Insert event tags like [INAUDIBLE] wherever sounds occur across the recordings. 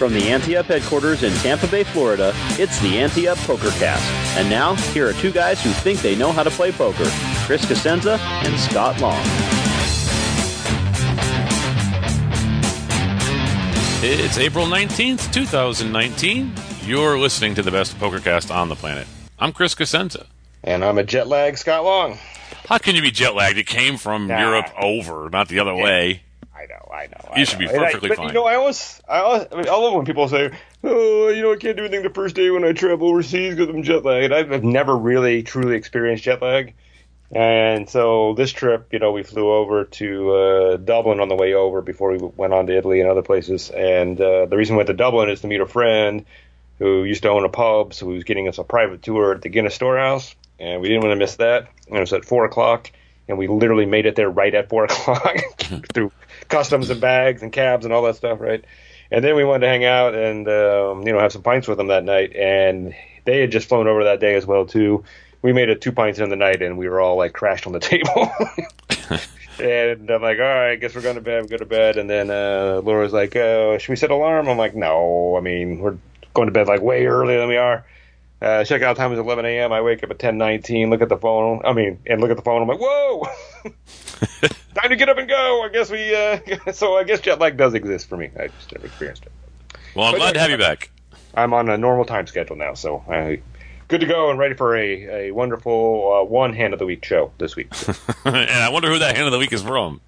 From the Ante Up headquarters in Tampa Bay, Florida, it's the Ante Up PokerCast. And now, here are two guys who think they know how to play poker Chris Cosenza and Scott Long. It's April 19th, 2019. You're listening to the best PokerCast on the planet. I'm Chris Cosenza. And I'm a jet lag Scott Long. How can you be jet lagged? It came from Nah. Europe over, not the other Yeah. way. I know, I know. You I should know. be And I- perfectly but, fine. You know, I always, I, always, I, mean, I love when people say, "Oh, you know, I can't do anything the first day when I travel overseas because I'm jet lagged." I've, I've never really truly experienced jet lag, and so this trip, you know, we flew over to uh, Dublin on the way over before we went on to Italy and other places. And uh, the reason we went to Dublin is to meet a friend who used to own a pub, so he was getting us a private tour at the Guinness Storehouse, and we didn't want to miss that. And it was at four o'clock, and we literally made it there right at four o'clock [LAUGHS] through customs and bags and cabs and all that stuff, right? And then we wanted to hang out and um, you know have some pints with them that night, and they had just flown over that day as well too. We made it two pints in the night, and we were all like crashed on the [LAUGHS] table. [LAUGHS] and I'm like, all right, I guess we're going to bed. We go to bed, and then uh, Laura's like, uh, should we set alarm? I'm like, no. I mean, we're going to bed like way earlier than we are. Uh, check out time is 11 a.m. I wake up at 10:19. Look at the phone. I mean, and look at the phone. I'm like, whoa, [LAUGHS] time to get up and go. I guess we. Uh, [LAUGHS] so I guess jet lag does exist for me. I just never experienced it. Well, I'm But glad to have you back. I'm on a normal time schedule now, so I good to go and ready for a, a wonderful uh, one hand of the week show this week. [LAUGHS] and I wonder who that hand of the week is from.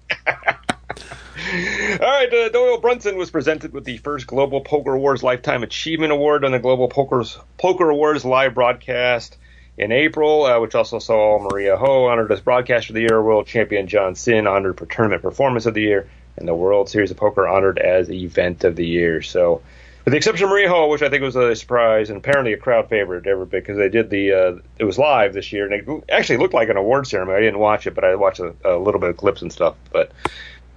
All right, uh, Doyle Brunson was presented with the first Global Poker Awards Lifetime Achievement Award on the Global Poker's Poker Awards live broadcast in April, uh, which also saw Maria Ho honored as Broadcaster of the Year, World Champion John Cynn honored for Tournament Performance of the Year, and the World Series of Poker honored as Event of the Year. So, with the exception of Maria Ho, which I think was a surprise and apparently a crowd favorite ever because they did the uh, it was live this year and it actually looked like an award ceremony. I didn't watch it, but I watched a, a little bit of clips and stuff. But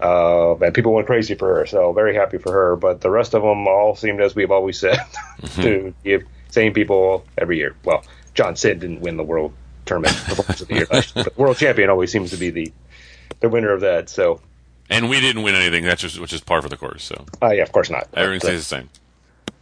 uh, and people went crazy for her, so very happy for her. But the rest of them all seemed, as we've always said, [LAUGHS] to give same people every year. Well, John Cynn didn't win the world tournament [LAUGHS] the year, but the world champion always seems to be the the winner of that. So, And we didn't win anything, that's just, which is par for the course. So uh, yeah, of course not. everything But, stays the same.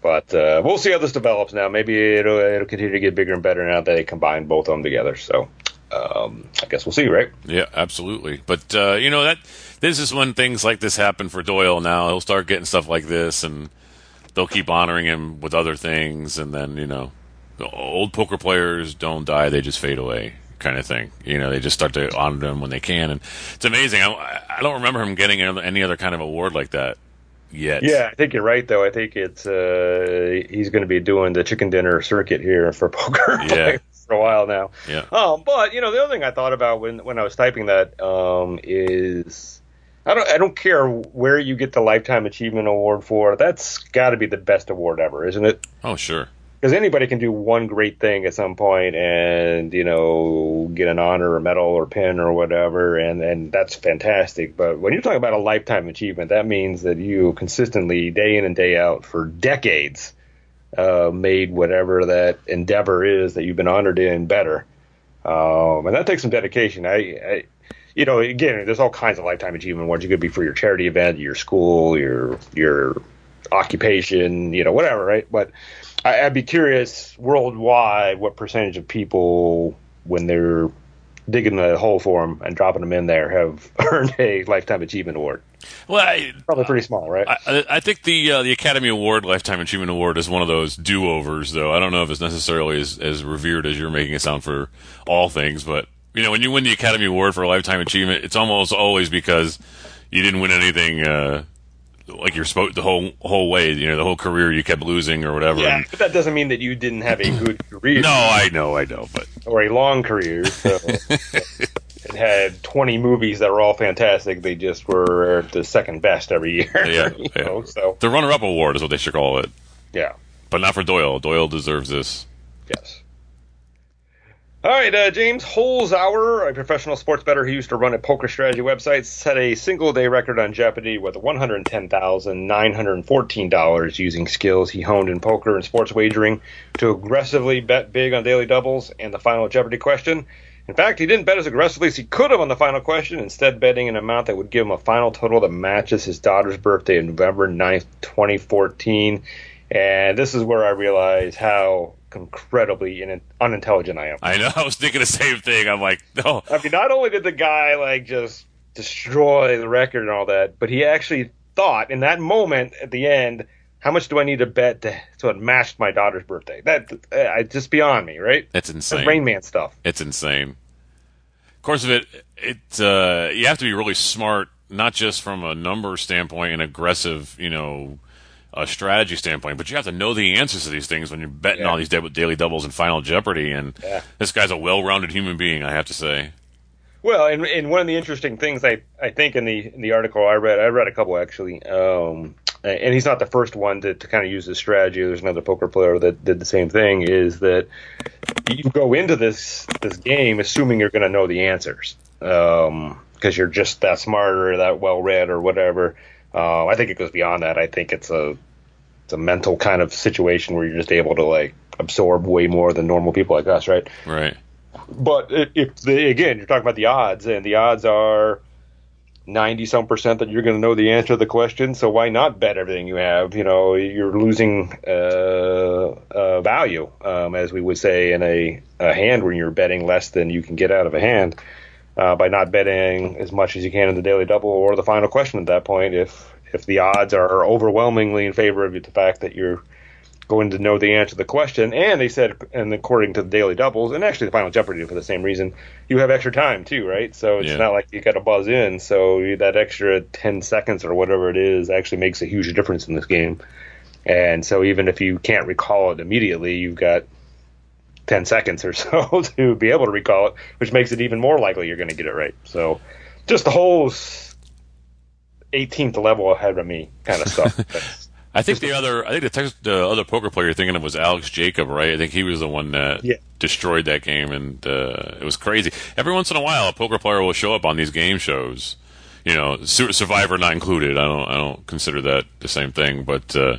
but uh, we'll see how this develops now. Maybe it'll, it'll continue to get bigger and better now that they combine both of them together. So, um, I guess we'll see, right? Yeah, absolutely. But uh, you know that this is when things like this happen for Doyle. Now he'll start getting stuff like this, and they'll keep honoring him with other things, and then you know, the old poker players don't die; they just fade away, kind of thing. You know, they just start to honor them when they can, and it's amazing. I, I don't remember him getting any other kind of award like that yet. Yeah, I think you're right, though. I think it's uh, he's going to be doing the chicken dinner circuit here for [LAUGHS] poker Yeah. For a while now. yeah. Um, but you know, the other thing I thought about when when I was typing that um, is I don't I don't care where you get the lifetime achievement award for. That's got to be the best award ever, isn't it? Oh, sure. Because anybody can do one great thing at some point and you know get an honor or medal or pin or whatever, and and that's fantastic. But when you're talking about a lifetime achievement, that means that you consistently, day in and day out, for decades, uh, made whatever that endeavor is that you've been honored in better. Um, and that takes some dedication. I, I, you know, again, there's all kinds of lifetime achievement awards. You could be for your charity event, your school, your your occupation, you know, whatever, right? But I, I'd be curious worldwide what percentage of people, when they're digging the hole for them and dropping them in there, have [LAUGHS] earned a lifetime achievement award. Well, I, Probably pretty small, right? I, I- think the uh, the Academy Award Lifetime Achievement Award is one of those do overs, though. I don't know if it's necessarily as, as revered as you're making it sound for all things, but you know, when you win the Academy Award for a lifetime achievement, it's almost always because you didn't win anything uh, like you're supposed the whole whole way, you know, the whole career you kept losing or whatever. Yeah, and- but that doesn't mean that you didn't have a good [CLEARS THROAT] career. no, I know, I know, but or a long career. So [LAUGHS] it had 20 movies that were all fantastic. They just were the second best every year. Yeah, yeah. [LAUGHS] know, so the runner-up award is what they should call it, yeah, but not for Doyle. Doyle deserves this. yes. All right, uh, James Holzhauer, a professional sports bettor who used to run a poker strategy website, set a single day record on Jeopardy with $110,914 using skills he honed in poker and sports wagering to aggressively bet big on daily doubles and the final Jeopardy question. In fact, he didn't bet as aggressively as he could have on the final question, instead betting an amount that would give him a final total that matches his daughter's birthday of November 9th, 2014. And this is where I realize how incredibly in- unintelligent I am. I know. [LAUGHS] I was thinking the same thing. I'm like, no, I mean, not only did the guy like just destroy the record and all that, but he actually thought in that moment at the end, how much do I need to bet to, so it matched my daughter's birthday? That uh, just beyond me, right? it's insane. Rain Man stuff. It's insane. Of course, of it, it uh, you have to be really smart, not just from a number standpoint and aggressive, you know, a strategy standpoint, but you have to know the answers to these things when you're betting Yeah. all these daily doubles and Final Jeopardy. And Yeah. this guy's a well-rounded human being, I have to say. Well, and, and one of the interesting things I, I think in the in the article I read, I read a couple actually, um, and he's not the first one to, to kind of use this strategy. There's another poker player that did the same thing. Is that you go into this this game assuming you're going to know the answers because you're just that smart or that well read or whatever. Uh, I think it goes beyond that. I think it's a it's a mental kind of situation where you're just able to like absorb way more than normal people like us, right? Right. But if, again, you're talking about the odds, and the odds are ninety some percent that you're going to know the answer to the question. So why not bet everything you have? You know, you're losing uh, uh, value, um, as we would say in a, a hand when you're betting less than you can get out of a hand uh, by not betting as much as you can in the daily double or the final question at that point. If if the odds are overwhelmingly in favor of the fact that you're going to know the answer to the question. And they said, and according to the daily doubles, and actually the final Jeopardy for the same reason, you have extra time too, right? So it's Yeah. not like you got to buzz in. So that extra 10 seconds or whatever it is actually makes a huge difference in this game. And so even if you can't recall it immediately, you've got 10 seconds or [LAUGHS] so to be able to recall it, which makes it even more likely you're going to get it right. So just the whole 18th level ahead of me kind of stuff. I think the other, I think the, the other poker player you're thinking of was Alex Jacob, right? I think he was the one that Yeah. destroyed that game, and uh, it was crazy. Every once in a while, a poker player will show up on these game shows. You know, Survivor not included. I don't, I don't consider that the same thing, but uh,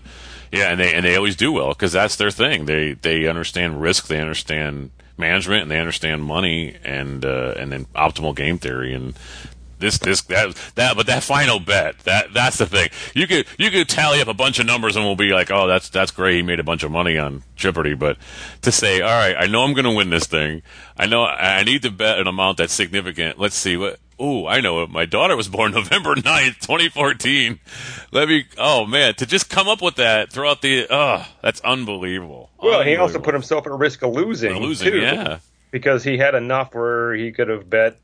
yeah, and they and they always do well because that's their thing. They they understand risk, they understand management, and they understand money, and uh, and then optimal game theory and this this that that but that final bet that that's the thing you could you could tally up a bunch of numbers and we'll be like oh that's that's great he made a bunch of money on jeopardy but to say all right i know i'm going to win this thing i know i need to bet an amount that's significant let's see what Oh, I know it. My daughter was born [LAUGHS] November 9th, 2014. Let me, oh man, to just come up with that throughout the, oh, that's unbelievable. well, he also put himself at risk of losing. losing, too. yeah. because he had enough where he could have bet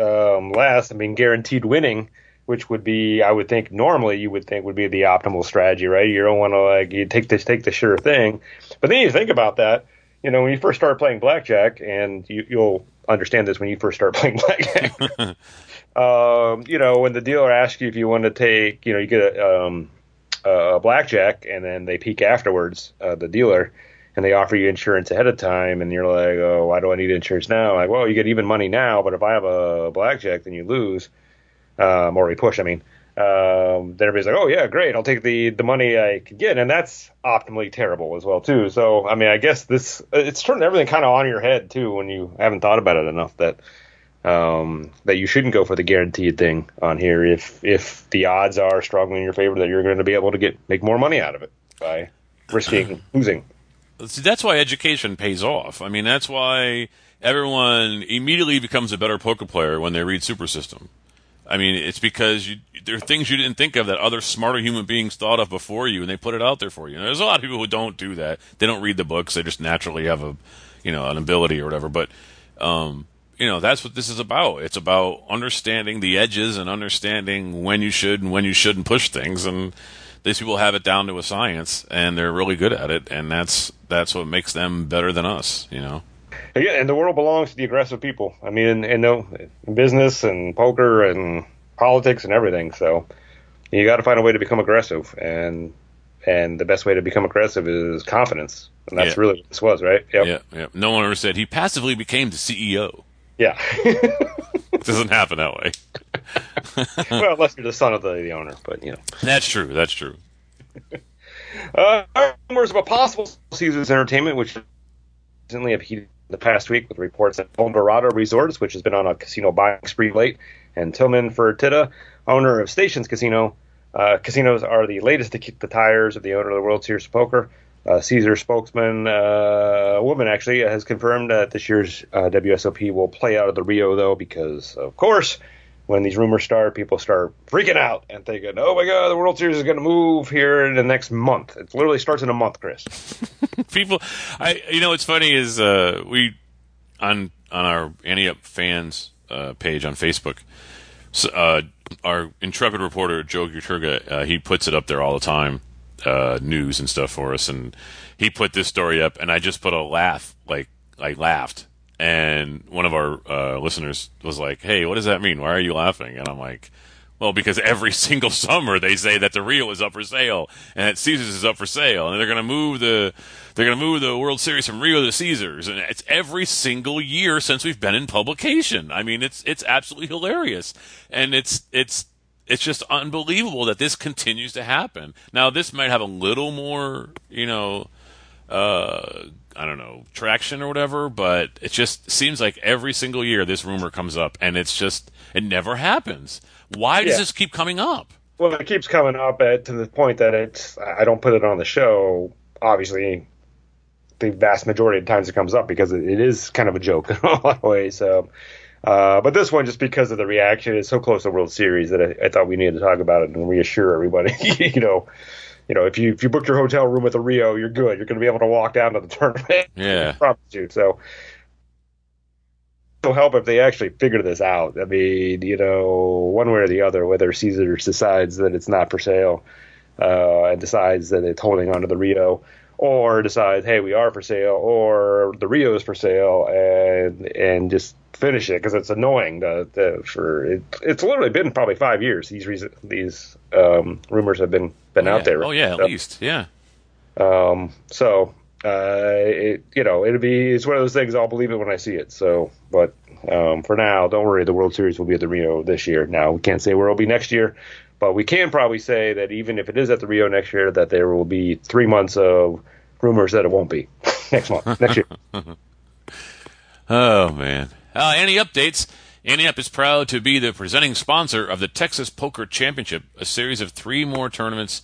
um, less. I mean, guaranteed winning, which would be, I would think, normally you would think would be the optimal strategy, right? You don't want to like you take this, take the sure thing. But then you think about that. You know, when you first start playing blackjack, and you, you'll understand this when you first start [LAUGHS] playing blackjack. [LAUGHS] um, you know, when the dealer asks you if you want to take, you know, you get a, um, a blackjack, and then they peek afterwards, uh, the dealer, and they offer you insurance ahead of time, and you're like, oh, why do I need insurance now? Like, well, you get even money now, but if I have a blackjack, then you lose, um, or we push. I mean, um, then everybody's like, oh yeah, great, I'll take the the money I could get, and that's optimally terrible as well too. So, I mean, I guess this it's turning everything kind of on your head too when you haven't thought about it enough that um, that you shouldn't go for the guaranteed thing on here if if the odds are strongly in your favor that you're going to be able to get make more money out of it by risking [CLEARS THROAT] losing. See, that's why education pays off. I mean, that's why everyone immediately becomes a better poker player when they read Super System. I mean, it's because you, there are things you didn't think of that other smarter human beings thought of before you, and they put it out there for you. And there's a lot of people who don't do that. They don't read the books. They just naturally have a, you know, an ability or whatever. But um, you know, that's what this is about. It's about understanding the edges and understanding when you should and when you shouldn't push things. And these people have it down to a science, and they're really good at it. And that's that's what makes them better than us. You know. Yeah, and the world belongs to the aggressive people. I mean, in, in, no, in business and poker and politics and everything. So you got to find a way to become aggressive, and and the best way to become aggressive is confidence, and that's Yeah. really what this was, right? Yep. Yeah, yeah. No one ever said he passively became the CEO. Yeah. [LAUGHS] It doesn't happen that way. [LAUGHS] well, unless you're the son of the, the owner, but you know. That's true. That's true. [LAUGHS] Uh, rumors of a possible Caesars Entertainment, which recently have heated the past week with reports that Eldorado Resorts, which has been on a casino buying spree late, and Tillman Fertitta, owner of Stations Casino. Uh, casinos are the latest to kick the tires of the owner of the World Series of Poker. Uh, Caesar spokesman, uh, woman actually, has confirmed that this year's uh, WSOP will play out of the Rio, though, because, of course, when these rumors start, people start freaking out and thinking, oh my God, the World Series is going to move here in the next month. It literally starts in a month, Chris. [LAUGHS] People, I you know what's funny is uh, we on on our Ante Up fans uh, page on Facebook. So, uh, our intrepid reporter Joe Guturga, uh, he puts it up there all the time, uh, news and stuff for us, and he put this story up, and I just put a laugh, like I laughed, and one of our uh, listeners was like, "Hey, what does that mean? Why are you laughing?" And I'm like. Well, because every [LAUGHS] single summer they say that the Rio is up for sale and that Caesars is up for sale, and they're going to move the they're going to move the World Series from Rio to Caesars, and it's every single year since we've been in publication. I mean, it's it's absolutely hilarious, and it's it's it's just unbelievable that this continues to happen. Now, this might have a little more, you know, uh, I don't know, traction or whatever, but it just seems like every single year this rumor comes up, and it's just it never happens. Why does Yeah. this keep coming up? Well, it keeps coming up at, to the point that it's, I don't put it on the show, obviously, the vast majority of times it comes up because it, it is kind of a joke [LAUGHS] in a lot of ways. So, uh, but this one, just because of the reaction, is so close to World Series that I, I thought we needed to talk about it and reassure everybody. [LAUGHS] you know, you know, if you if you book your hotel room at the Rio, you're good. You're going to be able to walk down to the [LAUGHS] tournament. Yeah. I promise you. So, it'll help if they actually figure this out. I mean, you know, one way or the other, whether Caesars decides that it's not for sale uh, and decides that it's holding on to the Rio, or decides, hey, we are for sale, or the Rio is for sale, and and just finish it because it's annoying. The, the for it, it's literally been probably five years. These reason, these um, rumors have been been out there. Oh yeah, at least yeah. um, so uh, it you know it'll be it's one of those things I'll believe it when I see it. So, but um, for now, don't worry. The World Series will be at the Rio this year. Now we can't say where it'll be next year, but we can probably say that even if it is at the Rio next year, that there will be three months of rumors that it won't be [LAUGHS] next month next year. [LAUGHS] Oh man. Uh, any updates? Up is proud to be the presenting sponsor of the Texas Poker Championship, a series of three more tournaments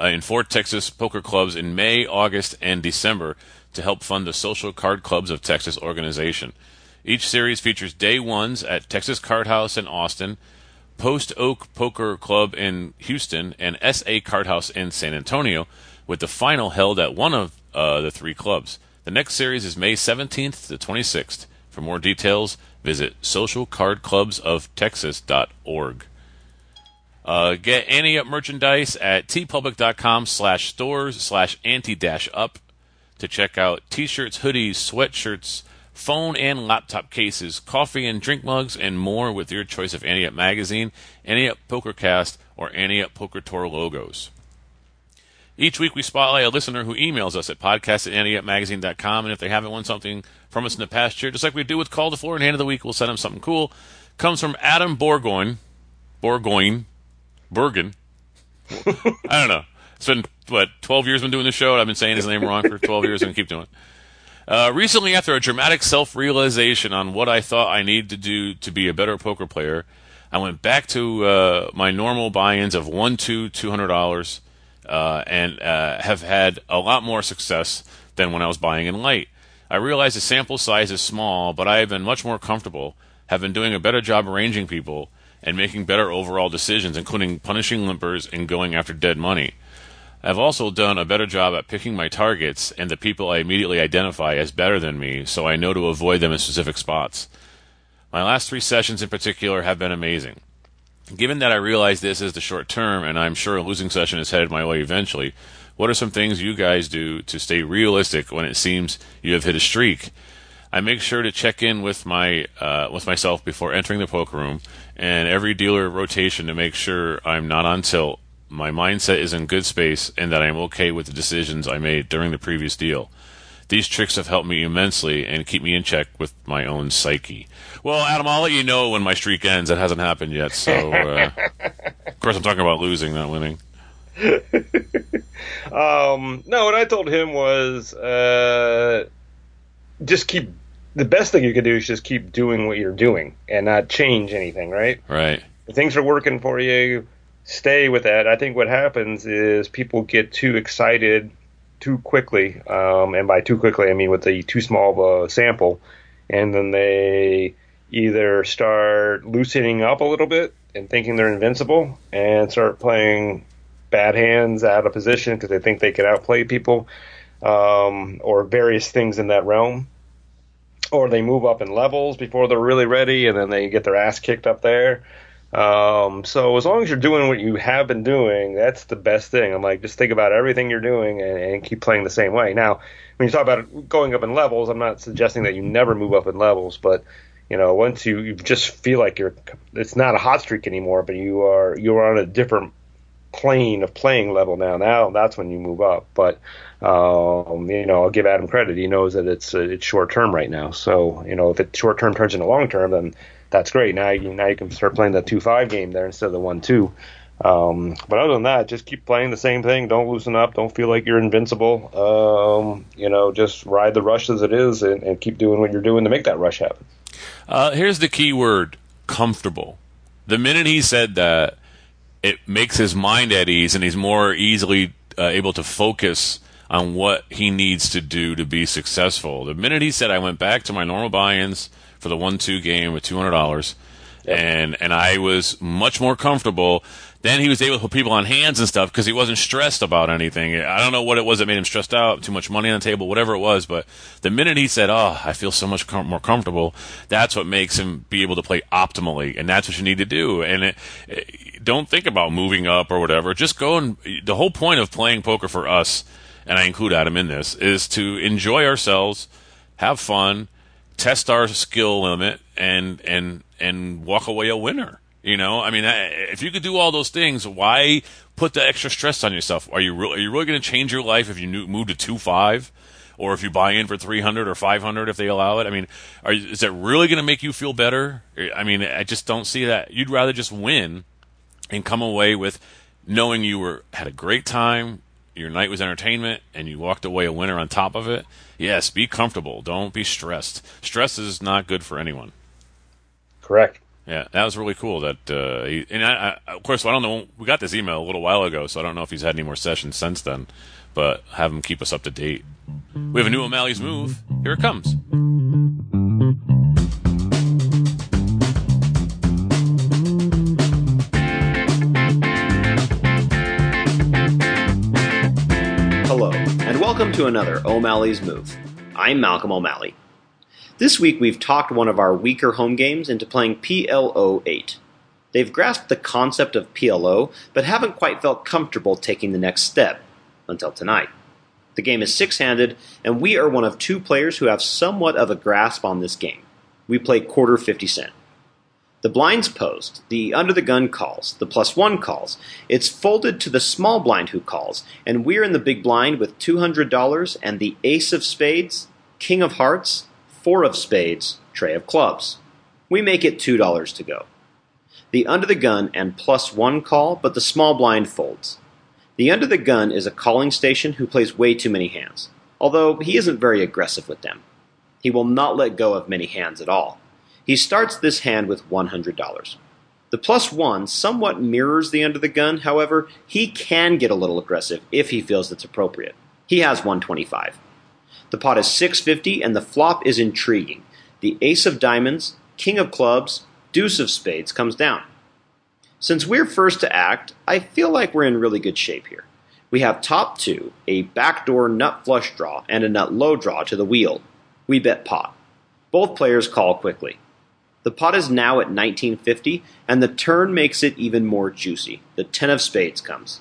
uh, in four Texas poker clubs in May, August, and December to help fund the Social Card Clubs of Texas organization. Each series features day ones at Texas Card House in Austin, Post Oak Poker Club in Houston, and SA Card House in San Antonio, with the final held at one of uh, the three clubs. The next series is May 17th to 26th. For more details, visit socialcardclubsoftexas.org. Uh, get Ante Up merchandise at teepublic.com slash stores slash ante dash up to check out t-shirts, hoodies, sweatshirts, phone and laptop cases, coffee and drink mugs, and more with your choice of Ante Up magazine, Ante Up Pokercast, or Ante Up Poker Tour logos. Each week we spotlight a listener who emails us at podcast at anteupmagazine.com, and if they haven't won something from us in the past year, just like we do with Call to Floor and Hand of the Week, we'll send them something cool. Comes from Adam Borgoin. Borgoin. Bergen. [LAUGHS] I don't know. It's been, what, 12 years been doing the show, and I've been saying his name wrong for 12 years and keep doing it. Uh, recently, after a dramatic self realization on what I thought I needed to do to be a better poker player, I went back to uh, my normal buy ins of one, two, two hundred dollars, uh, and uh, have had a lot more success than when I was buying in light. I realize the sample size is small, but I have been much more comfortable, have been doing a better job arranging people, and making better overall decisions, including punishing limpers and going after dead money. I've also done a better job at picking my targets and the people I immediately identify as better than me, so I know to avoid them in specific spots. My last three sessions in particular have been amazing. Given that I realize this is the short term, and I'm sure a losing session is headed my way eventually, what are some things you guys do to stay realistic when it seems you have hit a streak? I make sure to check in with my uh, with myself before entering the poker room and every dealer rotation to make sure I'm not on tilt, my mindset is in good space, and that I'm okay with the decisions I made during the previous deal. These tricks have helped me immensely and keep me in check with my own psyche. Well, Adam, I'll let you know when my streak ends. It hasn't happened yet, so uh, [LAUGHS] of course I'm talking about losing, not winning. [LAUGHS] um, no, what I told him was uh, just keep. The best thing you can do is just keep doing what you're doing and not change anything, right? Right. If things are working for you, stay with that. I think what happens is people get too excited too quickly, um, and by too quickly I mean with the too small of a sample, and then they either start loosening up a little bit and thinking they're invincible and start playing bad hands out of position because they think they can outplay people, um, or various things in that realm. Or they move up in levels before they're really ready, and then they get their ass kicked up there. Um, so as long as you're doing what you have been doing, that's the best thing. I'm like, just think about everything you're doing and, and keep playing the same way. Now, when you talk about going up in levels, I'm not suggesting that you never move up in levels, but you know, once you, you just feel like you're, it's not a hot streak anymore, but you are, you're on a different plane of playing level now. Now that's when you move up. But um, you know, I'll give Adam credit. He knows that it's uh, it's short term right now. So you know, if it short term turns into long term, then that's great. Now you now you can start playing the two five game there instead of the one two. Um, but other than that, just keep playing the same thing. Don't loosen up. Don't feel like you're invincible. Um, you know, just ride the rush as it is and, and, keep doing what you're doing to make that rush happen. Uh, here's the key word: comfortable. The minute he said that, it makes his mind at ease, and he's more easily uh, able to focus on what he needs to do to be successful. The minute he said, "I went back to my normal buy-ins." For the one two game with two hundred dollars, yep. and and I was much more comfortable. Then he was able to put people on hands and stuff because he wasn't stressed about anything. I don't know what it was that made him stressed out, too much money on the table, whatever it was. But the minute he said, "Oh, I feel so much com- more comfortable," that's what makes him be able to play optimally, and that's what you need to do. And it, it, don't think about moving up or whatever. Just go and the whole point of playing poker for us, and I include Adam in this, is to enjoy ourselves, have fun test our skill limit and and and walk away a winner. You know, I mean, if you could do all those things, why put the extra stress on yourself? Are you really, are you really going to change your life if you move to two five, or if you buy in for three hundred or five hundred if they allow it? I mean, are, is that really going to make you feel better? I mean, I just don't see that. You'd rather just win and come away with knowing you were had a great time, your night was entertainment, and you walked away a winner on top of it yes, be comfortable. Don't be stressed. Stress is not good for anyone. Correct. Yeah, that was really cool. That uh, he, and I, I, of course I don't know. We got this email a little while ago, so I don't know if he's had any more sessions since then. But have him keep us up to date. We have a new O'Malley's move. Here it comes. Welcome to another O'Malley's Move. I'm Malcolm O'Malley. This week we've talked one of our weaker home games into playing PLO 8. They've grasped the concept of PLO, but haven't quite felt comfortable taking the next step until tonight. The game is six handed, and we are one of two players who have somewhat of a grasp on this game. We play quarter 50 cent. The blinds post, the under the gun calls, the plus one calls. It's folded to the small blind who calls, and we're in the big blind with $200 and the ace of spades, king of hearts, four of spades, trey of clubs. We make it $2 to go. The under the gun and plus one call, but the small blind folds. The under the gun is a calling station who plays way too many hands, although he isn't very aggressive with them. He will not let go of many hands at all. He starts this hand with $100. The plus one somewhat mirrors the under the gun, however, he can get a little aggressive if he feels it's appropriate. He has 125. The pot is 650 and the flop is intriguing. The ace of diamonds, king of clubs, deuce of spades comes down. Since we're first to act, I feel like we're in really good shape here. We have top two, a backdoor nut flush draw, and a nut low draw to the wheel. We bet pot. Both players call quickly. The pot is now at 1950, and the turn makes it even more juicy. The 10 of spades comes.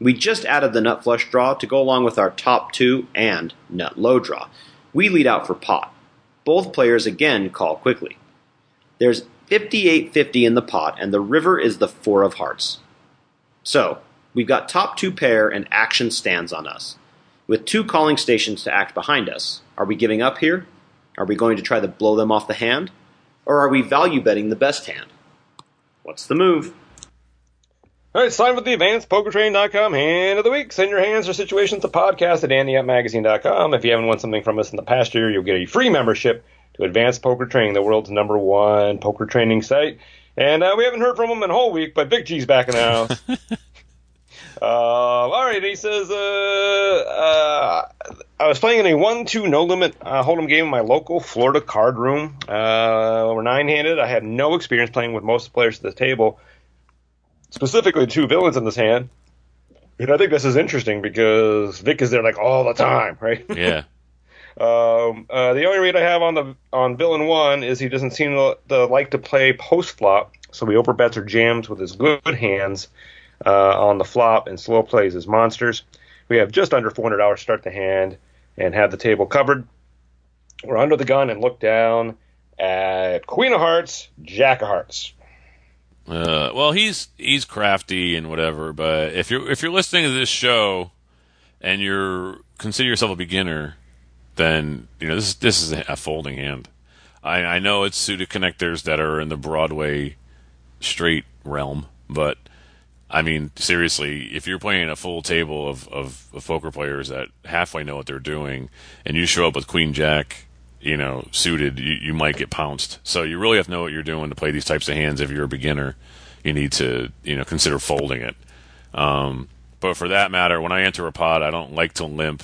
We just added the nut flush draw to go along with our top two and nut low draw. We lead out for pot. Both players again call quickly. There's 5850 in the pot, and the river is the four of hearts. So, we've got top two pair, and action stands on us. With two calling stations to act behind us, are we giving up here? Are we going to try to blow them off the hand? Or are we value betting the best hand? What's the move? All right, sign with the advancedpokertraining.com hand of the week. Send your hands or situations to podcast at anteupmagazine.com. If you haven't won something from us in the past year, you'll get a free membership to Advanced Poker Training, the world's number one poker training site. And uh, we haven't heard from him in a whole week, but Big G's back in the house. uh, all right, he says, uh, uh, I was playing in a 1 2 no limit uh, hold'em game in my local Florida card room. Uh, we're nine handed. I had no experience playing with most players at the table specifically two villains in this hand. And I think this is interesting because Vic is there like all the time, right? [LAUGHS] Yeah. um, uh, the only read I have on the on villain one is he doesn't seem to, to like to play post flop, so he overbets or jams with his good hands uh, on the flop and slow plays his monsters. We have just under four hundred dollars start the hand and have the table covered. We're under the gun and look down at Queen of Hearts, Jack of Hearts. Uh, well, he's he's crafty and whatever, but if you're if you're listening to this show and you're consider yourself a beginner, then you know this is this is a folding hand. I, I know it's suited connectors that are in the Broadway straight realm, but I mean seriously, if you're playing a full table of, of, of poker players that halfway know what they're doing, and you show up with Queen Jack you know, suited, you, you might get pounced. So you really have to know what you're doing to play these types of hands. If you're a beginner, you need to, you know, consider folding it. Um, but for that matter, when I enter a pot, I don't like to limp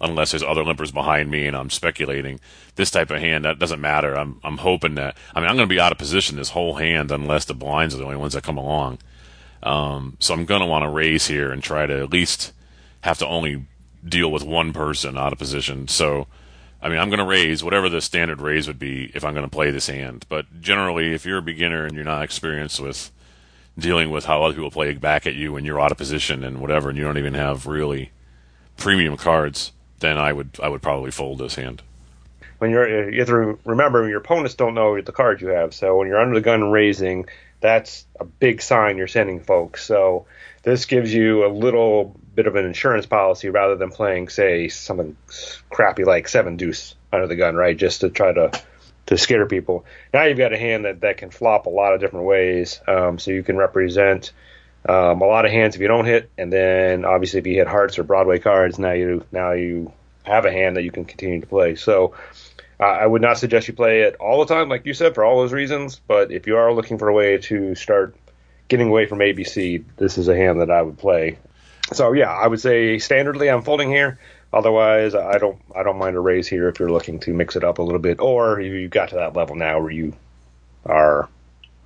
unless there's other limpers behind me and I'm speculating. This type of hand, that doesn't matter. I'm, I'm hoping that, I mean, I'm going to be out of position this whole hand unless the blinds are the only ones that come along. Um, so I'm going to want to raise here and try to at least have to only deal with one person out of position. So, I mean, I'm going to raise whatever the standard raise would be if I'm going to play this hand. But generally, if you're a beginner and you're not experienced with dealing with how other people play back at you when you're out of position and whatever, and you don't even have really premium cards, then I would I would probably fold this hand. When you're you have to remember your opponents don't know the cards you have, so when you're under the gun raising, that's a big sign you're sending folks. So this gives you a little bit of an insurance policy rather than playing, say, something crappy like seven deuce under the gun, right? Just to try to to scare people. Now you've got a hand that, that can flop a lot of different ways, um, so you can represent um, a lot of hands if you don't hit, and then obviously if you hit hearts or Broadway cards, now you now you have a hand that you can continue to play. So uh, I would not suggest you play it all the time, like you said, for all those reasons. But if you are looking for a way to start getting away from ABC, this is a hand that I would play. So yeah, I would say standardly I'm folding here. Otherwise, I don't I don't mind a raise here if you're looking to mix it up a little bit, or if you've got to that level now where you are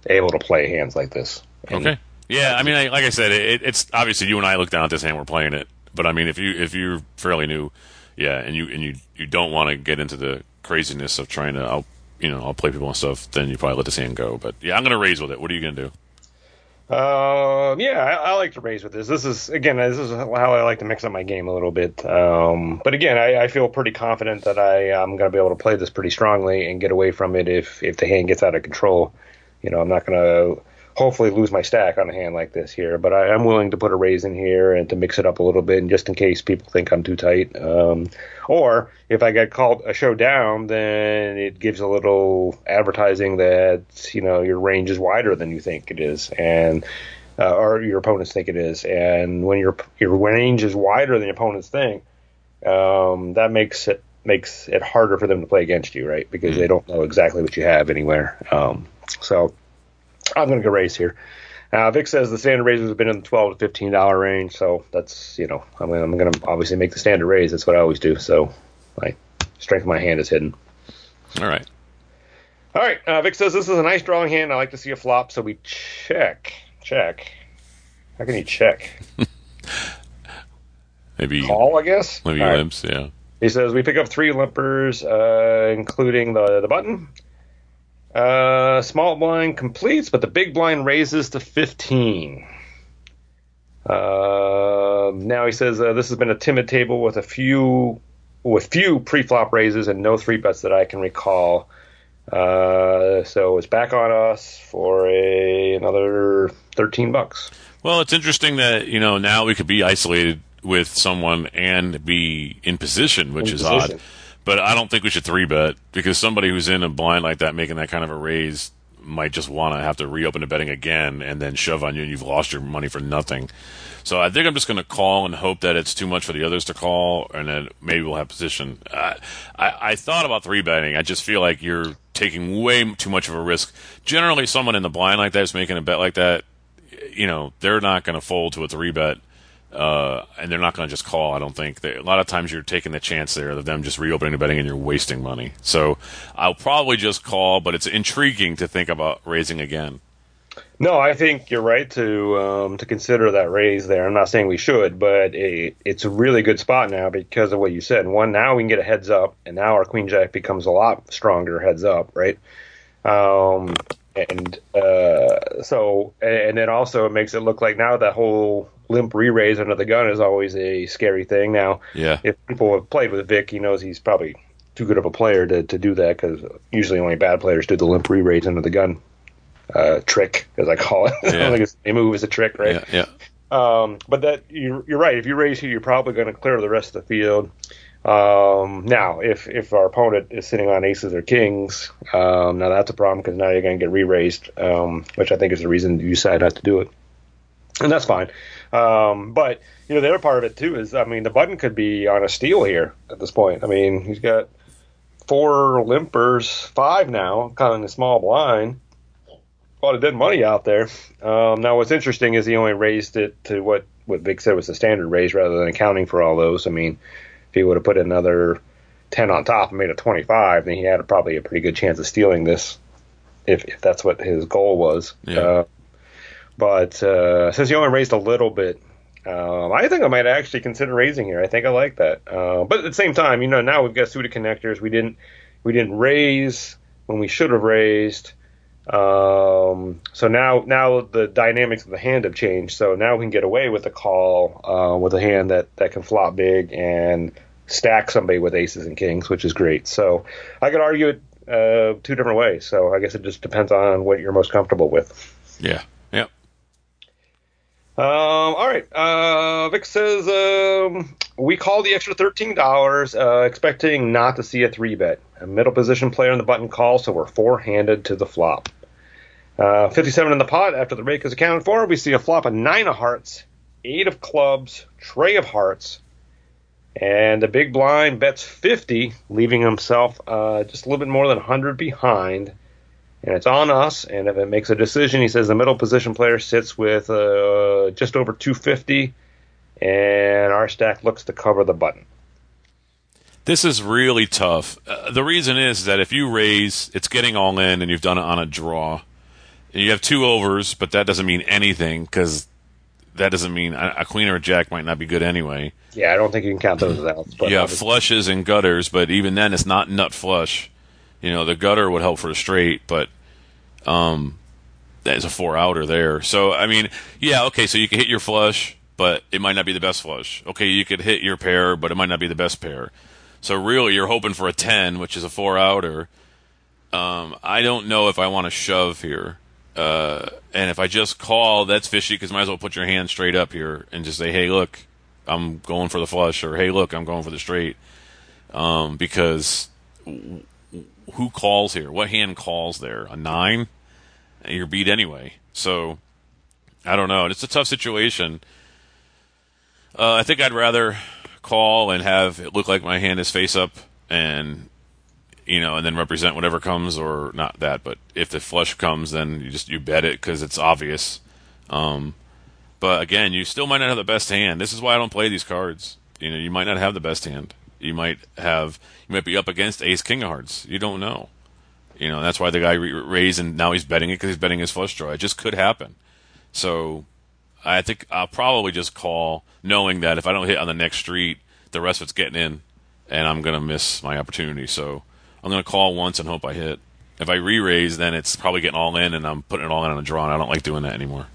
able to play hands like this. And okay. Yeah, I mean, I, like I said, it, it's obviously you and I look down at this hand, we're playing it. But I mean, if you if you're fairly new, yeah, and you and you you don't want to get into the craziness of trying to, I'll you know, I'll play people and stuff, then you probably let this hand go. But yeah, I'm gonna raise with it. What are you gonna do? Um, yeah, I, I, like to raise with this. This is again, this is how I like to mix up my game a little bit. Um, but again, I, I feel pretty confident that I am going to be able to play this pretty strongly and get away from it if if the hand gets out of control. You know, I'm not going to hopefully lose my stack on a hand like this here. But I, am willing to put a raise in here and to mix it up a little bit, and just in case people think I'm too tight. Um, or if I get called a show down, then it gives a little advertising that you know your range is wider than you think it is, and uh, or your opponents think it is. And when your your range is wider than your opponents think, um, that makes it makes it harder for them to play against you, right? Because mm-hmm. they don't know exactly what you have anywhere. Um, so I'm going to go raise here. Uh, Vic says the standard raises have been in the twelve to fifteen dollar range, so that's you know I mean, I'm going to obviously make the standard raise. That's what I always do. So my strength of my hand is hidden. All right. All right. Uh, Vic says this is a nice drawing hand. I like to see a flop, so we check. Check. How can you check? [LAUGHS] maybe call, I guess. Maybe All limps, right. yeah. He says we pick up three limpers, uh, including the the button. Uh, small blind completes, but the big blind raises to 15. Uh, now he says uh, this has been a timid table with a few with few pre-flop raises and no three bets that I can recall. Uh, so it's back on us for a another 13 bucks. Well, it's interesting that you know now we could be isolated with someone and be in position, which In is position. odd. But I don't think we should three bet because somebody who's in a blind like that making that kind of a raise might just want to have to reopen the betting again and then shove on you and you've lost your money for nothing. So I think I'm just going to call and hope that it's too much for the others to call and then maybe we'll have position. I, I, thought about three betting. I just feel like you're taking way too much of a risk. Generally, someone in the blind like that is making a bet like that. You know, they're not going to fold to a three bet uh, and they're not going to just call. I don't think they, a lot of times you're taking the chance there of them just reopening the betting and you're wasting money. So I'll probably just call, but it's intriguing to think about raising again. No, I think you're right to um, to consider that raise there. I'm not saying we should, but it, it's a really good spot now because of what you said. One, now we can get a heads up, and now our queen jack becomes a lot stronger heads up, right? Um, and uh, so, and then also it makes it look like now that whole limp re-raise under the gun is always a scary thing. Now, Yeah. if people have played with Vic, he knows he's probably too good of a player to, to do that because usually only bad players do the limp re-raise under the gun uh, trick, as I call it. [LAUGHS] I Yeah. don't think it's a move is a trick, right? Yeah, yeah. Um, but that you're, you're right. If you raise here, you're probably going to clear the rest of the field. Um, now, if if our opponent is sitting on aces or kings, um, now that's a problem because now you're going to get re-raised, um, which I think is the reason you decide not to do it, and that's fine. Um, but you know the other part of it too is, I mean, the button could be on a steal here at this point. I mean, he's got four limpers, five now, kind of in the small blind. A lot of dead money out there. Um, now, what's interesting is he only raised it to what what Vic said was the standard raise, rather than accounting for all those. I mean, if he would have put another ten on top and made it twenty five, then he had probably a pretty good chance of stealing this, if if that's what his goal was. Yeah. Uh, but uh, since he only raised a little bit, um, I think I might actually consider raising here. I think I like that. Uh, but at the same time, you know, now we've got suited connectors. We didn't we didn't raise when we should have raised. Um, so now now the dynamics of the hand have changed. So now we can get away with a call uh, with a hand that that can flop big and stack somebody with aces and kings, which is great. So I could argue it uh, two different ways. So I guess it just depends on what you're most comfortable with. Yeah. Um, all right. Uh, Vic says um, we call the extra thirteen dollars, uh, expecting not to see a three bet. A middle position player in the button call, so we're four handed to the flop. Uh, Fifty-seven in the pot. After the rake is accounted for, we see a flop of nine of hearts, eight of clubs, trey of hearts, and the big blind bets fifty, leaving himself uh, just a little bit more than hundred behind and it's on us. And if it makes a decision, he says the middle position player sits with uh, just over 250, and our stack looks to cover the button. This is really tough. Uh, the reason is that if you raise, it's getting all in, and you've done it on a draw. And you have two overs, but that doesn't mean anything because that doesn't mean a, a queen or a jack might not be good anyway. Yeah, I don't think you can count those out. outs. But you obviously- flushes and gutters, but even then, it's not nut flush. You know, the gutter would help for a straight, but um, there's a four outer there. So I mean, yeah, okay, so you can hit your flush, but it might not be the best flush. Okay, you could hit your pair, but it might not be the best pair. So really, you're hoping for a ten, which is a four outer. Um, I don't know if I want to shove here. Uh, and if I just call, that's fishy because might as well put your hand straight up here and just say, "Hey, look, I'm going for the flush," or "Hey, look, I'm going for the straight." Um, because w- who calls here? What hand calls there? A nine? You're beat anyway. So I don't know. It's a tough situation. Uh, I think I'd rather call and have it look like my hand is face up and you know, and then represent whatever comes, or not that, but if the flush comes, then you just you bet it because it's obvious. Um, but again, you still might not have the best hand. This is why I don't play these cards. You know, you might not have the best hand. You might have, you might be up against Ace King of Hearts. You don't know. You know, that's why the guy re- raised and now he's betting it because he's betting his flush draw. It just could happen. So I think I'll probably just call, knowing that if I don't hit on the next street, the rest of it's getting in, and I'm gonna miss my opportunity. So I'm gonna call once and hope I hit. If I re-raise, then it's probably getting all in, and I'm putting it all in on a draw. And I don't like doing that anymore.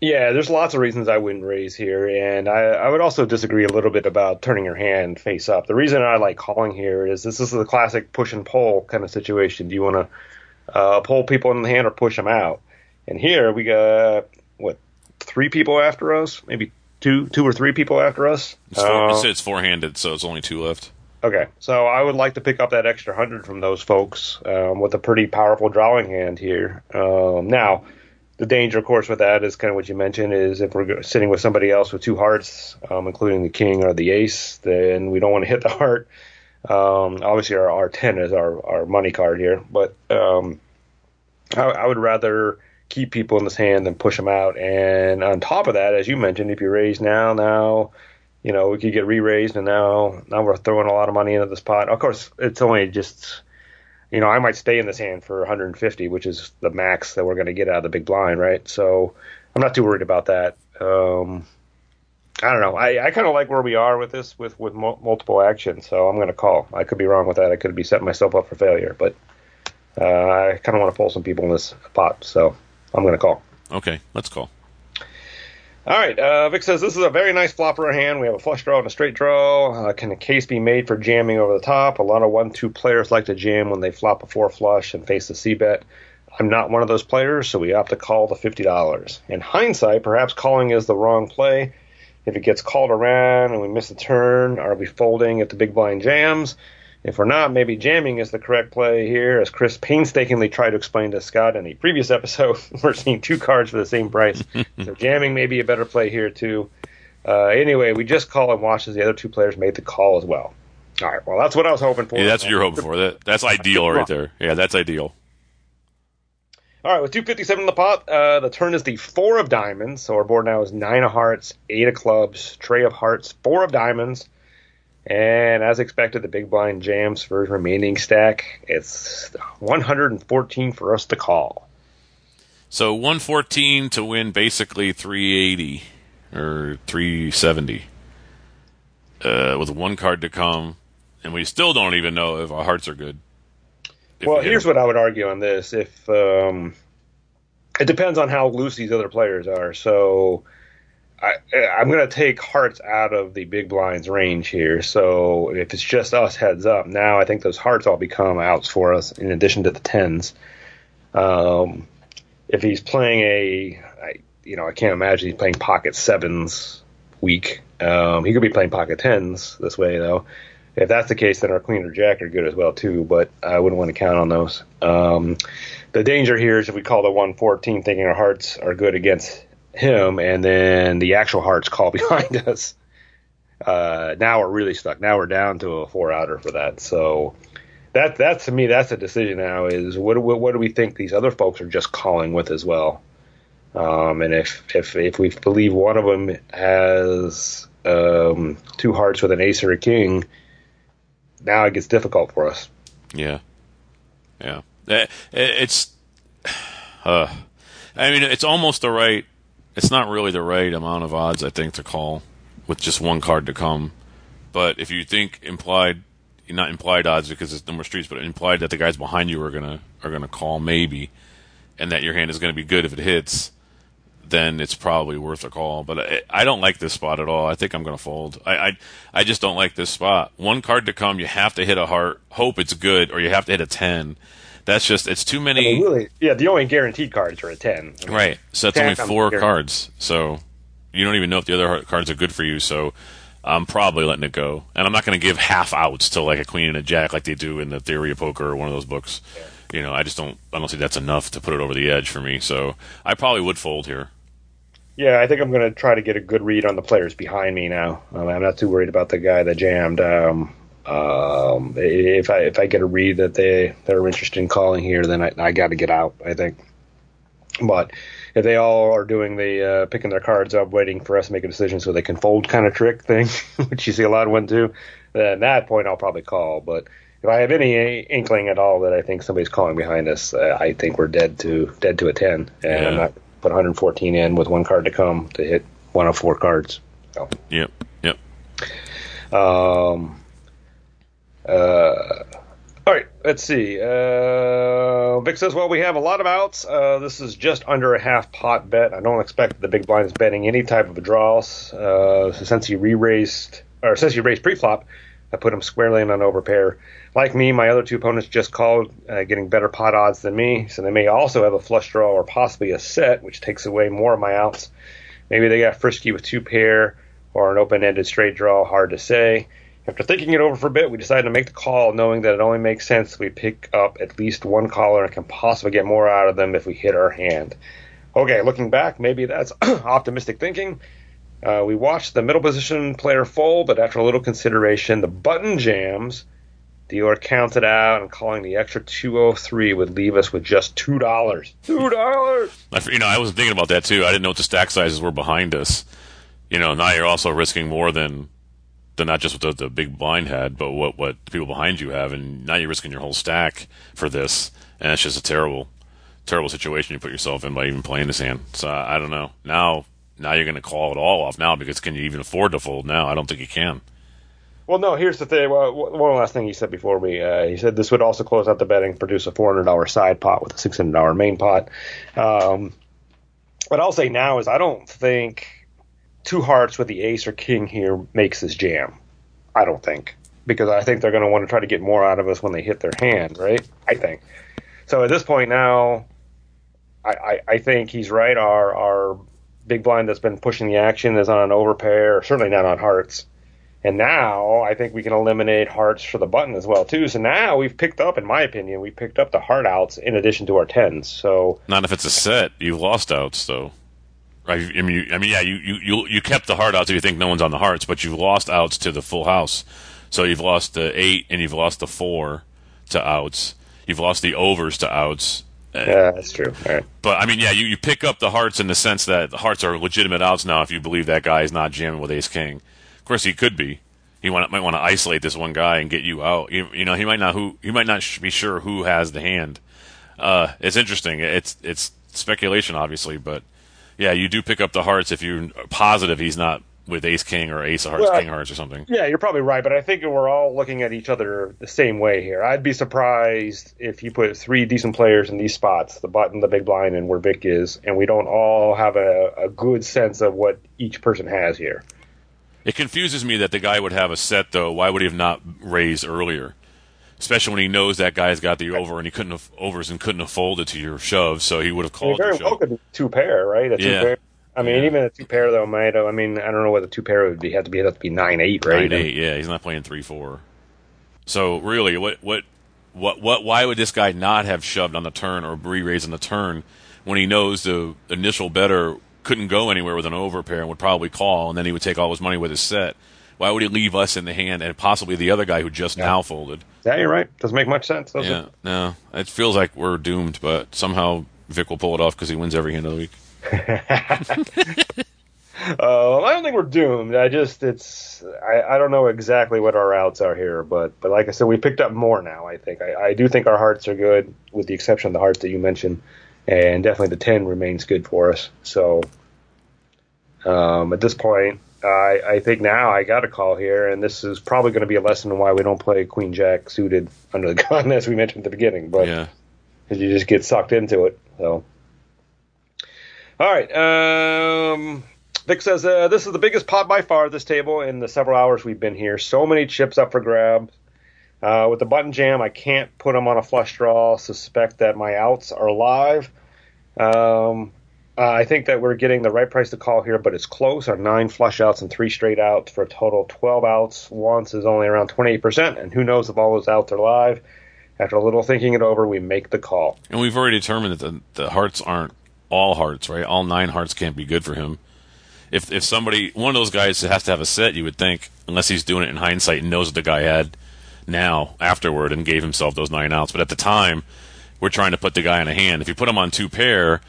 Yeah, there's lots of reasons I wouldn't raise here, and I, I would also disagree a little bit about turning your hand face up. The reason I like calling here is this is the classic push and pull kind of situation. Do you want to uh, pull people in the hand or push them out? And here we got what three people after us, maybe two, two or three people after us. It's, four, uh, it's four-handed, so it's only two left. Okay, so I would like to pick up that extra hundred from those folks um, with a pretty powerful drawing hand here. Um, now the danger, of course, with that is kind of what you mentioned is if we're sitting with somebody else with two hearts, um, including the king or the ace, then we don't want to hit the heart. Um, obviously, our, our 10 is our, our money card here, but um, I, I, would rather keep people in this hand than push them out. And on top of that, as you mentioned, if you raise now, now, you know, we could get re-raised, and now now we're throwing a lot of money into this pot. Of course, it's only just you know, I might stay in this hand for 150, which is the max that we're going to get out of the big blind, right? So I'm not too worried about that. Um, I don't know. I, I kind of like where we are with this, with with multiple actions. So I'm going to call. I could be wrong with that. I could be setting myself up for failure, but uh, I kind of want to pull some people in this pot. So I'm going to call. Okay, let's call. All right, uh, Vic says this is a very nice flopper hand. We have a flush draw and a straight draw. Uh, can a case be made for jamming over the top? A lot of one-two players like to jam when they flop a four flush and face the C bet. I'm not one of those players, so we opt to call the fifty dollars. In hindsight, perhaps calling is the wrong play. If it gets called around and we miss a turn, are we folding if the big blind jams? If we're not, maybe jamming is the correct play here. As Chris painstakingly tried to explain to Scott in the previous episode, [LAUGHS] we're seeing two cards for the same price. [LAUGHS] so jamming may be a better play here, too. Uh, anyway, we just call and watch as the other two players made the call as well. All right, well, that's what I was hoping for. Yeah, that's what you're hoping for. That, that's ideal right [LAUGHS] there. Yeah, that's ideal. All right, with 257 in the pot, uh, the turn is the four of diamonds. So our board now is nine of hearts, eight of clubs, trey of hearts, four of diamonds, and as expected, the big blind jams for his remaining stack. It's 114 for us to call. So 114 to win basically 380 or 370 uh, with one card to come, and we still don't even know if our hearts are good. Well, we here's what I would argue on this: if um, it depends on how loose these other players are. So I, am going to take hearts out of the big blinds range here. So if it's just us heads up, now I think those hearts all become outs for us in addition to the tens. Um, if he's playing a, I, you know, I can't imagine he's playing pocket sevens weak. Um, he could be playing pocket tens this way though. If that's the case, then our queen or jack are good as well too. But I wouldn't want to count on those. Um, the danger here is if we call the 114 thinking our hearts are good against him, and then the actual hearts call [LAUGHS] behind us. Uh, now we're really stuck. Now we're down to a four outer for that. So that that to me that's a decision now. Is what what, what do we think these other folks are just calling with as well? Um, and if if if we believe one of them has um, two hearts with an ace or a king, now it gets difficult for us. Yeah, yeah. It's. [SIGHS] Uh, I mean, it's almost the right it's not really the right amount of odds, I think, to call with just one card to come. But if you think implied, not implied odds because it's number streets, but implied that the guys behind you are gonna are gonna call maybe, and that your hand is gonna be good if it hits, then it's probably worth a call. But I, I don't like this spot at all. I think I'm gonna fold. I, I I just don't like this spot. One card to come, you have to hit a heart, hope it's good, or you have to hit a ten that's just it's too many. I mean, really, yeah. The only guaranteed cards are a ten. I mean, right. So that's only four cards. So you don't even know if the other cards are good for you. So I'm probably letting it go, and I'm not going to give half outs to like a queen and a jack like they do in the Theory of Poker or one of those books. Yeah. You know, I just don't. I don't see that's enough to put it over the edge for me. So I probably would fold here. Yeah, I think I'm going to try to get a good read on the players behind me now. Um, I'm not too worried about the guy that jammed. Um, um, if I if I get a read that they they're interested in calling here, then I, I got to get out. I think. But if they all are doing the uh, picking their cards up, waiting for us to make a decision so they can fold kind of trick thing, [LAUGHS] which you see a lot of one too, then at that point I'll probably call. But if I have any inkling at all that I think somebody's calling behind us, uh, I think we're dead to dead to a ten, and yeah. I'm not put 114 in with one card to come to hit one of four cards. So. Yep. Yep. Um, uh, All right, let's see. Uh, Vic says, "Well, we have a lot of outs. Uh, this is just under a half pot bet. I don't expect the big blind is betting any type of a draws. Uh, so since he re-raised, or since he raised pre-flop, I put him squarely in an overpair. Like me, my other two opponents just called, uh, getting better pot odds than me, so they may also have a flush draw or possibly a set, which takes away more of my outs. Maybe they got frisky with two pair or an open-ended straight draw. Hard to say." After thinking it over for a bit, we decided to make the call, knowing that it only makes sense if we pick up at least one caller and can possibly get more out of them if we hit our hand. Okay, looking back, maybe that's [CLEARS THROAT] optimistic thinking. Uh, we watched the middle position player fold, but after a little consideration, the button jams. Dealer counted out, and calling the extra 203 would leave us with just $2. $2! I, you know, I was thinking about that too. I didn't know what the stack sizes were behind us. You know, now you're also risking more than not just what the, the big blind had, but what what the people behind you have, and now you're risking your whole stack for this, and it's just a terrible, terrible situation you put yourself in by even playing this hand. So I, I don't know. Now, now you're going to call it all off now because can you even afford to fold now? I don't think you can. Well, no. Here's the thing. Well, one last thing he said before we. Uh, he said this would also close out the betting, produce a four hundred dollar side pot with a six hundred dollar main pot. Um, what I'll say now is I don't think two hearts with the ace or king here makes this jam. I don't think because I think they're going to want to try to get more out of us when they hit their hand, right? I think. So at this point now, I, I, I think he's right. Our our big blind that's been pushing the action is on an overpair, certainly not on hearts. And now I think we can eliminate hearts for the button as well too. So now we've picked up, in my opinion, we picked up the heart outs in addition to our tens. So not if it's a set, you've lost outs though. I mean, you, I mean, yeah, you, you you kept the heart outs if you think no one's on the hearts, but you've lost outs to the full house. So you've lost the eight and you've lost the four to outs. You've lost the overs to outs. Yeah, that's true. But I mean, yeah, you, you pick up the hearts in the sense that the hearts are legitimate outs now. If you believe that guy is not jamming with Ace King, of course he could be. He might, might want to isolate this one guy and get you out. You, you know, he might not who he might not be sure who has the hand. Uh, it's interesting. It's it's speculation, obviously, but yeah, you do pick up the hearts if you're positive he's not with Ace King or Ace of Hearts, well, King Hearts or something. Yeah, you're probably right, but I think we're all looking at each other the same way here. I'd be surprised if you put three decent players in these spots, the button, the big blind, and where Vic is, and we don't all have a, a good sense of what each person has here. It confuses me that the guy would have a set though. Why would he have not raised earlier? Especially when he knows that guy's got the over and he couldn't have overs and couldn't have folded to your shove, so he would have called. very well could be two pair, right? A two yeah. pair. I mean, yeah. even a two pair though might. I mean, I don't know what the two pair would be. Have to be have to be nine eight, right? Nine eight. Yeah, he's not playing three four. So really, what what what what? Why would this guy not have shoved on the turn or re-raised on the turn when he knows the initial better couldn't go anywhere with an over pair and would probably call, and then he would take all his money with his set. Why would he leave us in the hand and possibly the other guy who just yeah. now folded? Yeah, you're right. Doesn't make much sense, does yeah, it? No, it feels like we're doomed, but somehow Vic will pull it off because he wins every hand of the week. [LAUGHS] [LAUGHS] uh, I don't think we're doomed. I just it's I, I don't know exactly what our routes are here, but but like I said, we picked up more now. I think I, I do think our hearts are good, with the exception of the hearts that you mentioned, and definitely the ten remains good for us. So um, at this point, I, I think now I got a call here, and this is probably going to be a lesson in why we don't play Queen Jack suited under the [LAUGHS] gun, as we mentioned at the beginning. But yeah. you just get sucked into it. So, all right. Um, Vic says uh, this is the biggest pot by far at this table in the several hours we've been here. So many chips up for grabs. Uh, with the button jam, I can't put them on a flush draw. Suspect that my outs are live. Um, uh, I think that we're getting the right price to call here, but it's close. Our nine flush outs and three straight outs for a total of 12 outs. Once is only around 28%, and who knows if all those outs are live. After a little thinking it over, we make the call. And we've already determined that the, the hearts aren't all hearts, right? All nine hearts can't be good for him. If if somebody, one of those guys has to have a set, you would think, unless he's doing it in hindsight and knows what the guy had now afterward and gave himself those nine outs. But at the time, we're trying to put the guy in a hand. If you put him on two pair,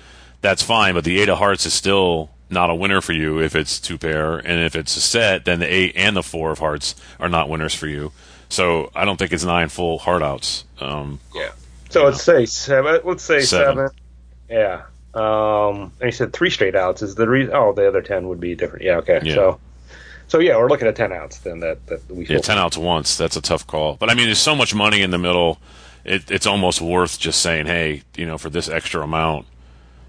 that's fine. But the eight of hearts is still not a winner for you if it's two pair, and if it's a set, then the eight and the four of hearts are not winners for you. So I don't think it's nine full heart outs. Um, yeah. So let's know. say seven. Let's say seven. seven. Yeah. Um, and he said three straight outs is the reason. Oh, the other ten would be different. Yeah. Okay. Yeah. So So yeah, we're looking at ten outs then. That that we yeah ten outs once. That's a tough call. But I mean, there's so much money in the middle. It, it's almost worth just saying, hey, you know, for this extra amount,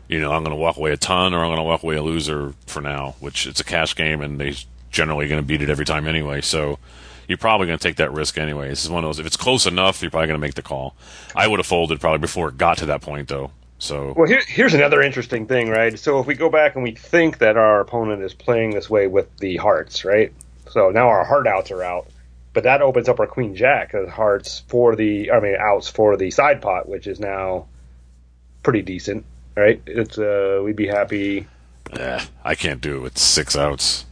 you know, I'm going to walk away a ton, or I'm going to walk away a loser for now. Which it's a cash game, and they generally going to beat it every time anyway. So you're probably going to take that risk anyway. This is one of those. If it's close enough, you're probably going to make the call. I would have folded probably before it got to that point, though. So well, here, here's another interesting thing, right? So if we go back and we think that our opponent is playing this way with the hearts, right? So now our heart outs are out, but that opens up our queen jack as hearts for the, I mean, outs for the side pot, which is now pretty decent, right? It's uh, we'd be happy. Yeah, I can't do it with six outs.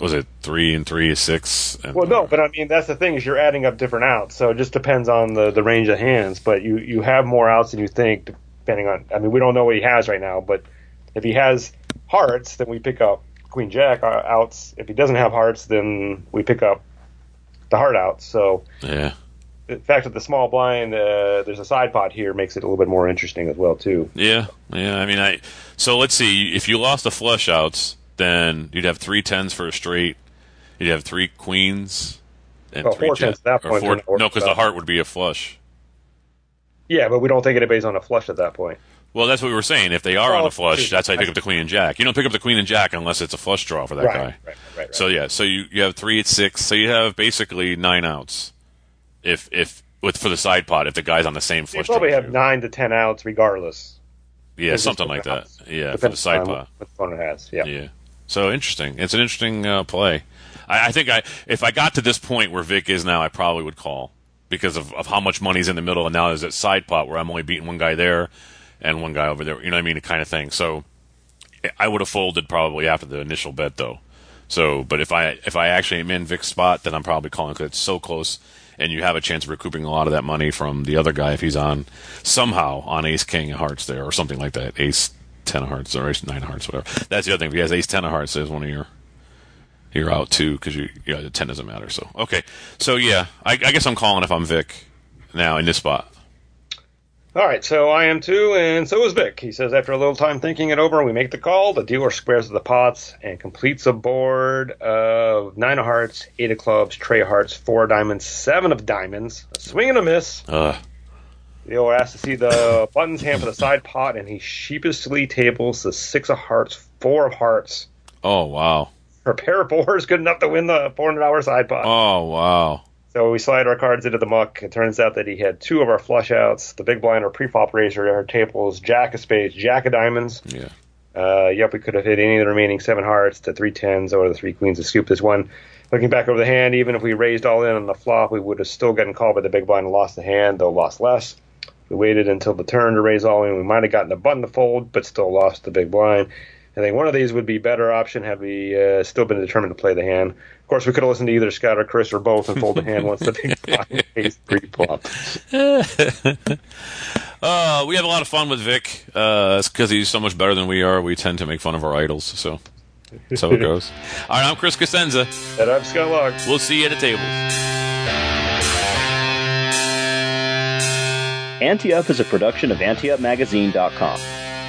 Was it three and three, six? And, well, no, but I mean that's the thing is you're adding up different outs, so it just depends on the the range of hands. But you you have more outs than you think depending on. I mean, we don't know what he has right now, but if he has hearts, then we pick up queen jack uh, outs. If he doesn't have hearts, then we pick up the heart outs. So yeah. The fact that the small blind, uh, there's a side pot here, makes it a little bit more interesting as well too. Yeah, yeah. I mean, I so let's see. If you lost the flush outs, then you'd have three tens for a straight. You'd have three queens and well, three four tens at that point. Four, no, because the heart would be a flush. Yeah, but we don't think anybody's on a flush at that point. Well, that's what we were saying. If they are oh, on a flush, that's how you pick up the queen and jack. You don't pick up the queen and jack unless it's a flush draw for that right, guy. Right, right, right. So yeah, so you, you have three at six. So you have basically nine outs. If if with for the side pot, if the guy's on the same flush, you probably have nine to ten outs regardless. Yeah, something like that. Yeah, Depends for the side pot. What the opponent has. Yeah. Yeah. So interesting. It's an interesting uh, play. I, I think I if I got to this point where Vic is now, I probably would call because of, of how much money's in the middle, and now there's that side pot where I'm only beating one guy there and one guy over there. You know what I mean? The kind of thing. So I would have folded probably after the initial bet though. So, but if I if I actually am in Vic's spot, then I'm probably calling because it's so close, and you have a chance of recouping a lot of that money from the other guy if he's on somehow on Ace King of Hearts there or something like that. Ace ten of Hearts or Ace nine of Hearts, whatever. That's the other thing. If he has Ace ten of Hearts, there's one of your you're out too because you yeah the ten doesn't matter. So okay, so yeah, I, I guess I'm calling if I'm Vic now in this spot. All right, so I am too, and so is Vic. He says after a little time thinking it over, we make the call. The dealer squares the pots and completes a board of nine of hearts, eight of clubs, trey of hearts, four of diamonds, seven of diamonds, a swing and a miss. Uh. The dealer asks to see the buttons hand for the side pot, and he sheepishly tables the six of hearts, four of hearts. Oh wow! Her pair of fours good enough to win the $400 side pot. Oh wow! So we slide our cards into the muck. It turns out that he had two of our flush outs. The big blind or pre-flop raiser, our tables, jack of spades, jack of diamonds. Yeah. Uh, yep, we could have hit any of the remaining seven hearts, the three tens, or the three queens to scoop this one. Looking back over the hand, even if we raised all in on the flop, we would have still gotten called by the big blind and lost the hand, though lost less. We waited until the turn to raise all in. We might have gotten the button to fold, but still lost the big blind. I think one of these would be better option had we uh, still been determined to play the hand. Of course, we could have listened to either Scott or Chris or both and fold the hand once the big blind face pre-flop. uh, we have a lot of fun with Vic. Uh, it's because he's so much better than we are. We tend to make fun of our idols, so that's how it [LAUGHS] goes. All right, I'm Chris Cosenza. And I'm Scott Long. We'll see you at the tables. Ante Up is a production of AnteUpMagazine.com.